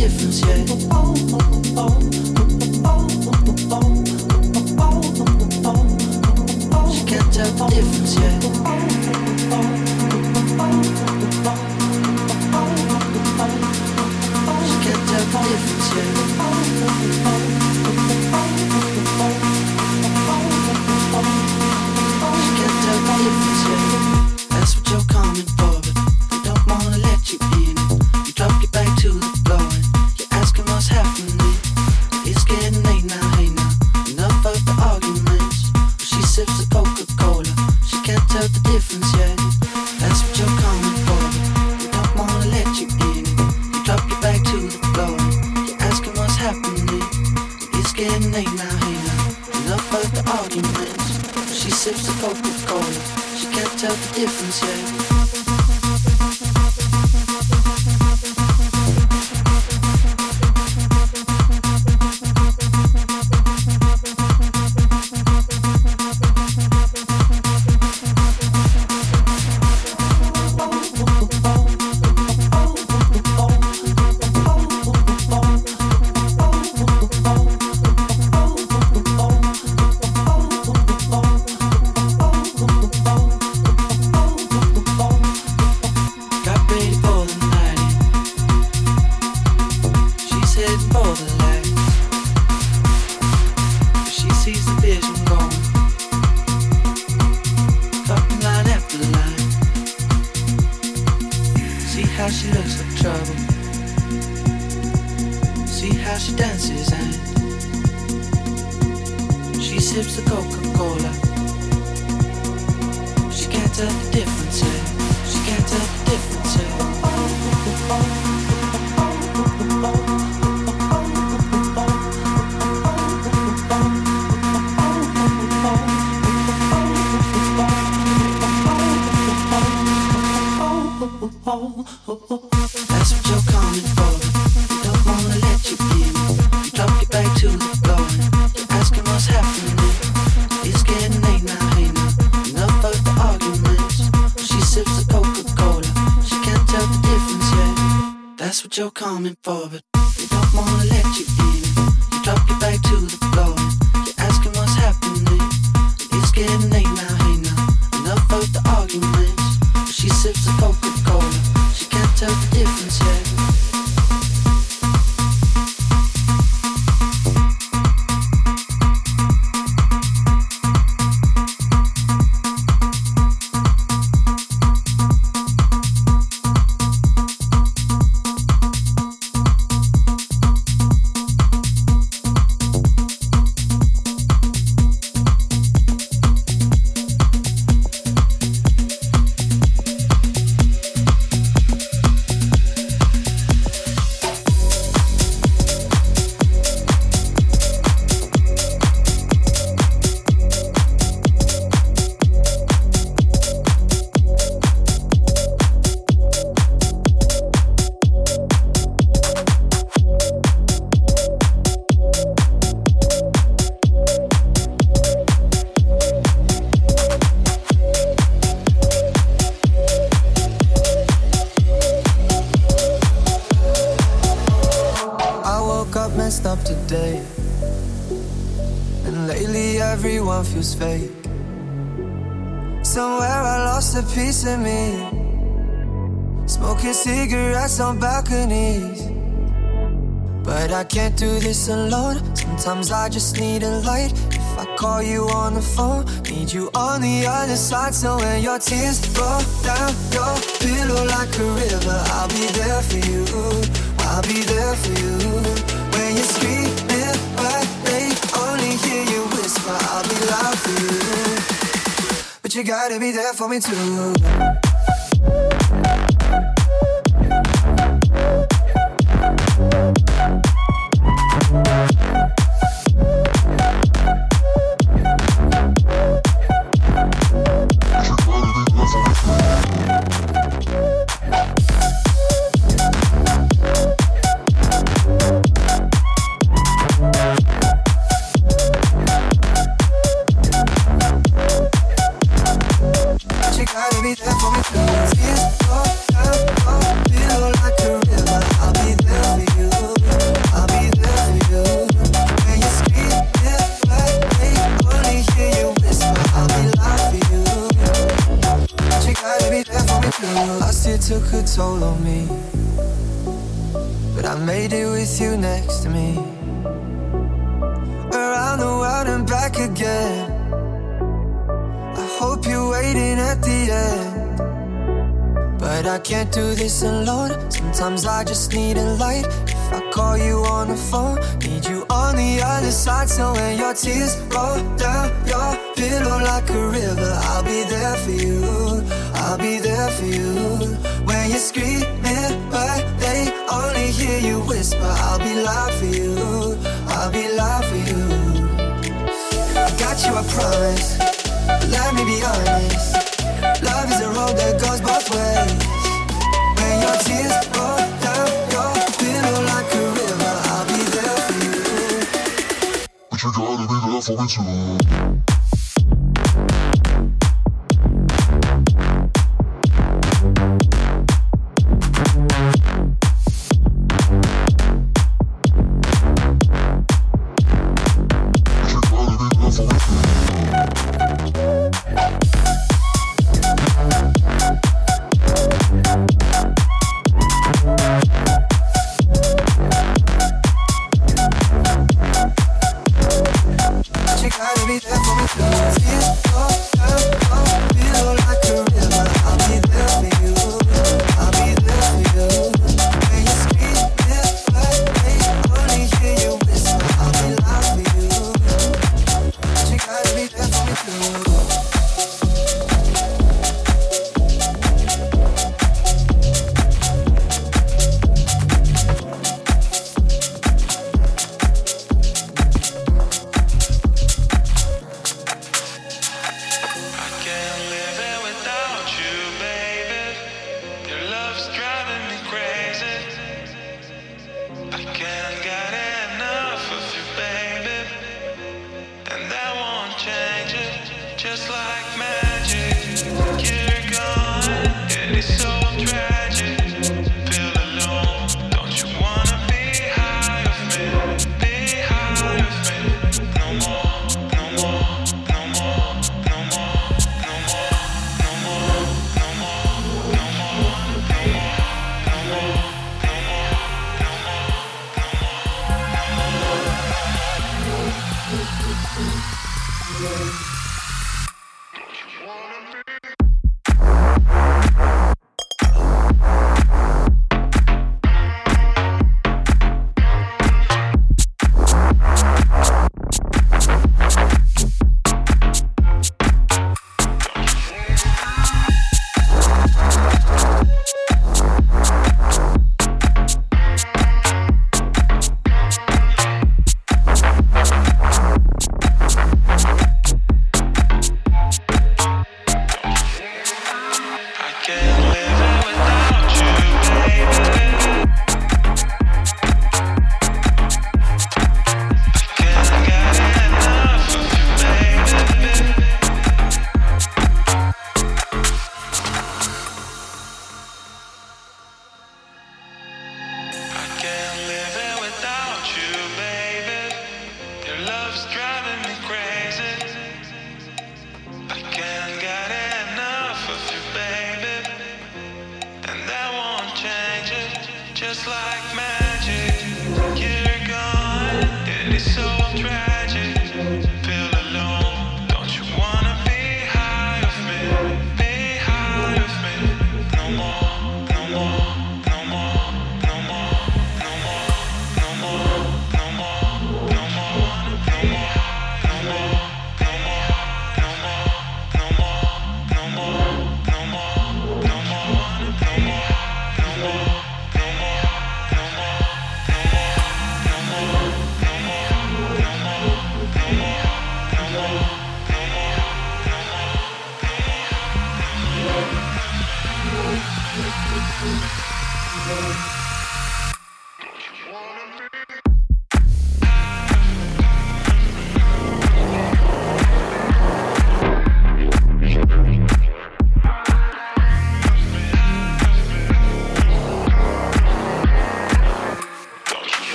difference, yeah. coming for. do this alone. Sometimes I just need a light. If I call you on the phone, need you on the other side. So when your tears fall down your pillow like a river, I'll be there for you. I'll be there for you. When you're screaming, but they only hear you whisper, I'll be loud for you. But you gotta be there for me too. do this alone. Sometimes I just need a light. If I call you on the phone, need you on the other side. So when your tears roll down your pillow like a river, I'll be there for you. I'll be there for you. When you're screaming, but they only hear you whisper, I'll be loud for you. I'll be loud for you. I got you, I promise. Let me be honest. Love is a road that goes both ways you gotta be there for me too.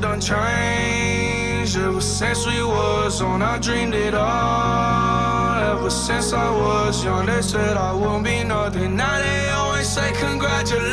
done changed ever since we was on. I dreamed it all. Ever since I was young, they said I won't be nothing. Now they always say congratulations.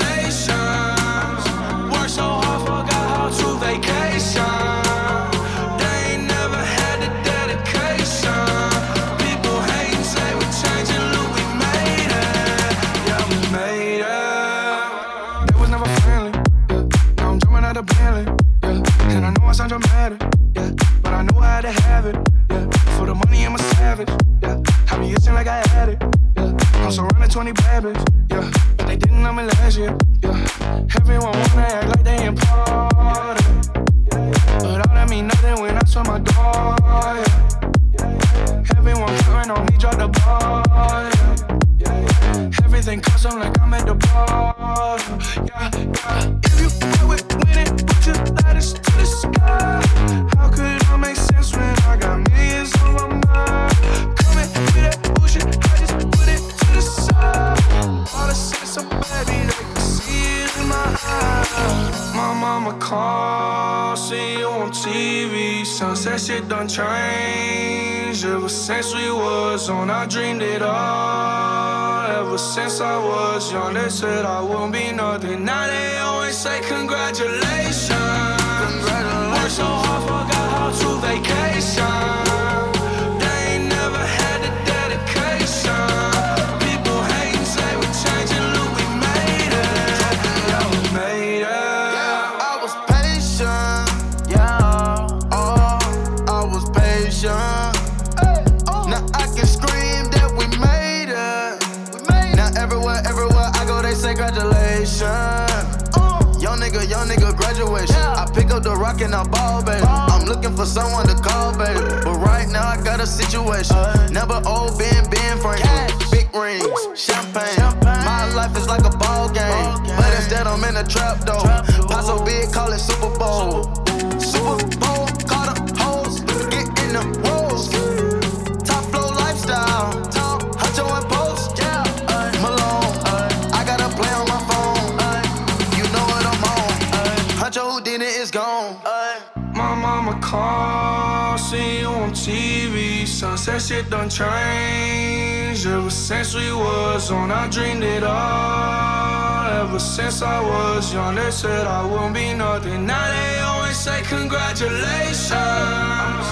car, see you on TV. Sunset shit done changed. Ever since we was on, I dreamed it all. Ever since I was young, they said I wouldn't be nothing. Now they always say congratulations.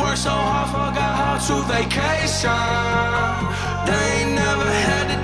Worked so hard, forgot how to vacation. They ain't never had it.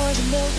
More than milk.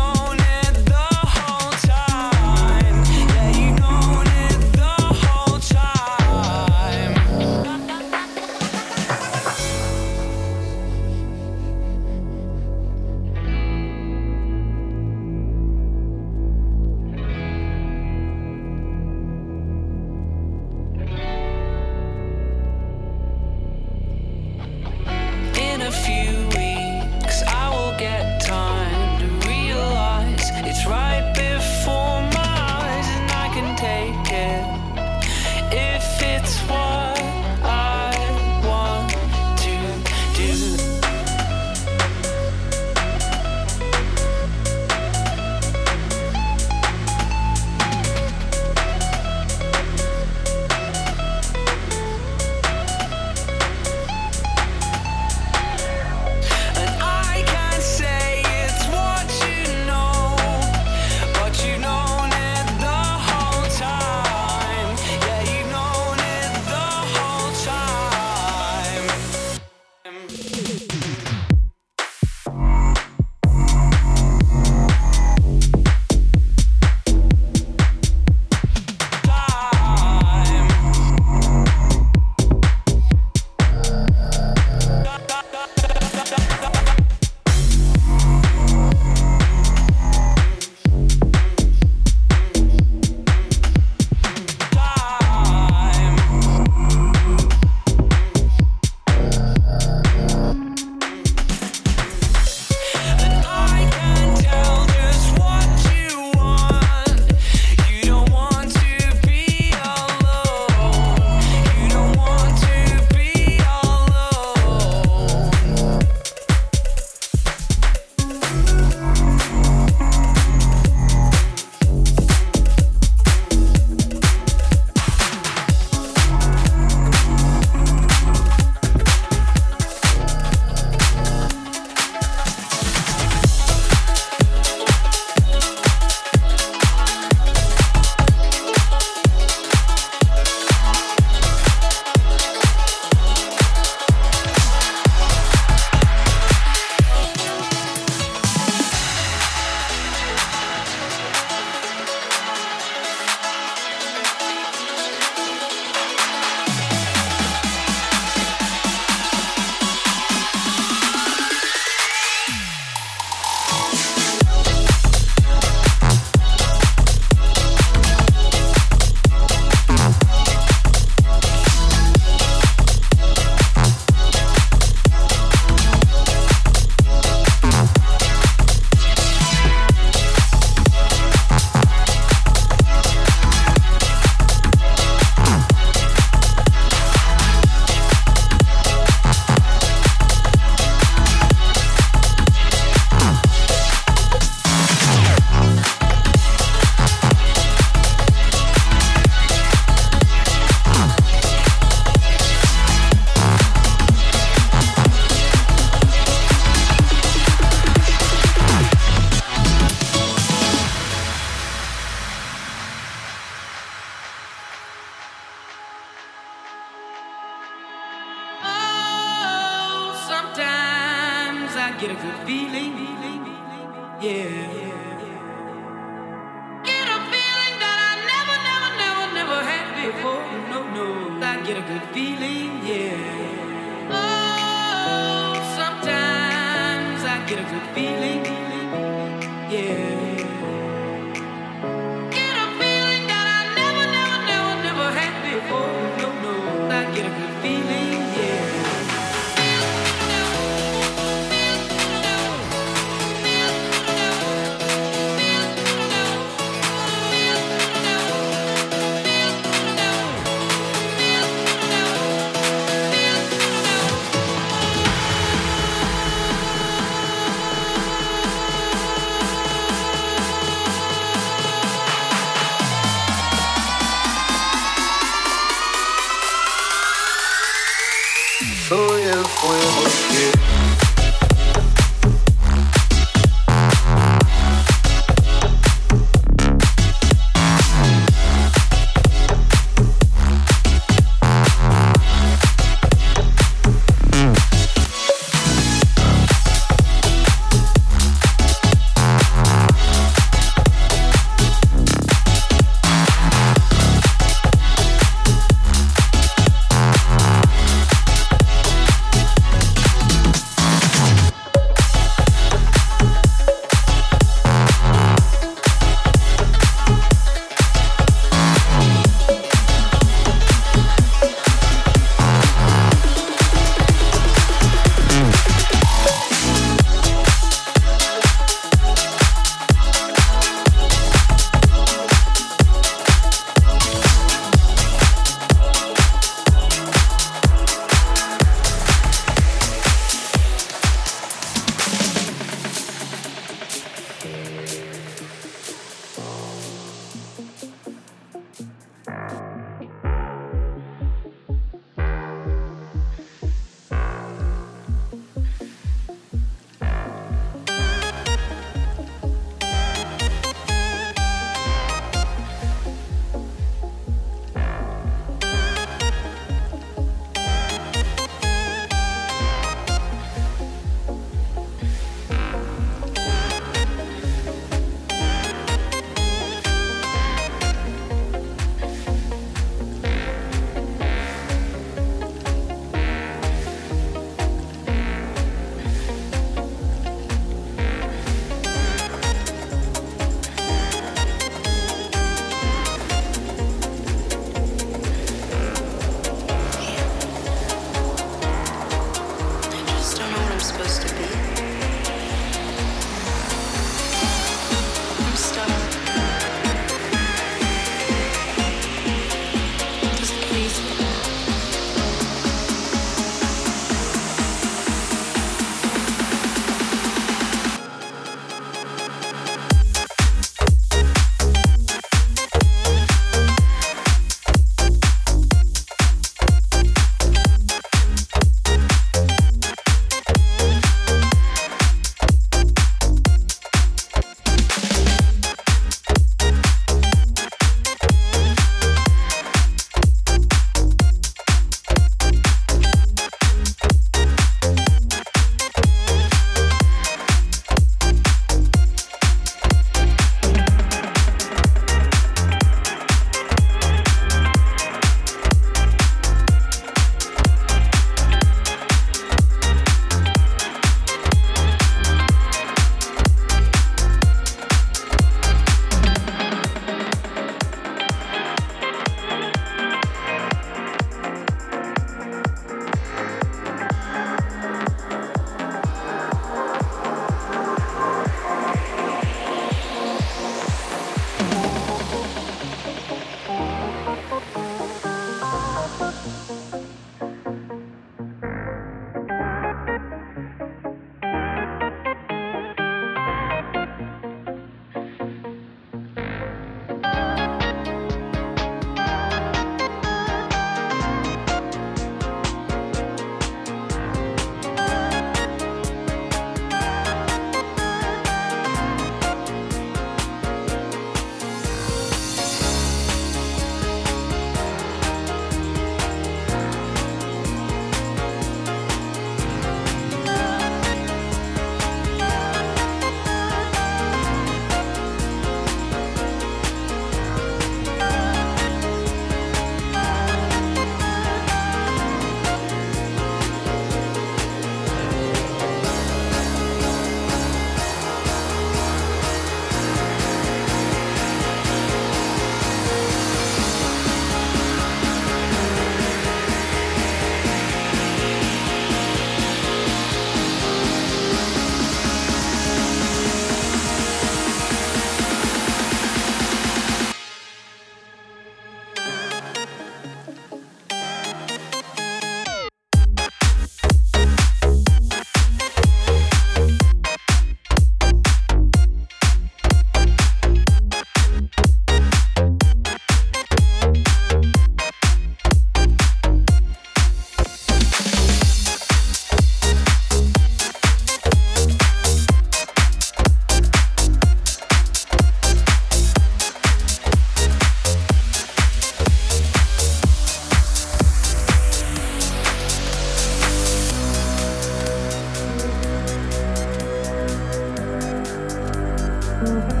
Mm-hmm.